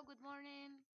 hello, good morning.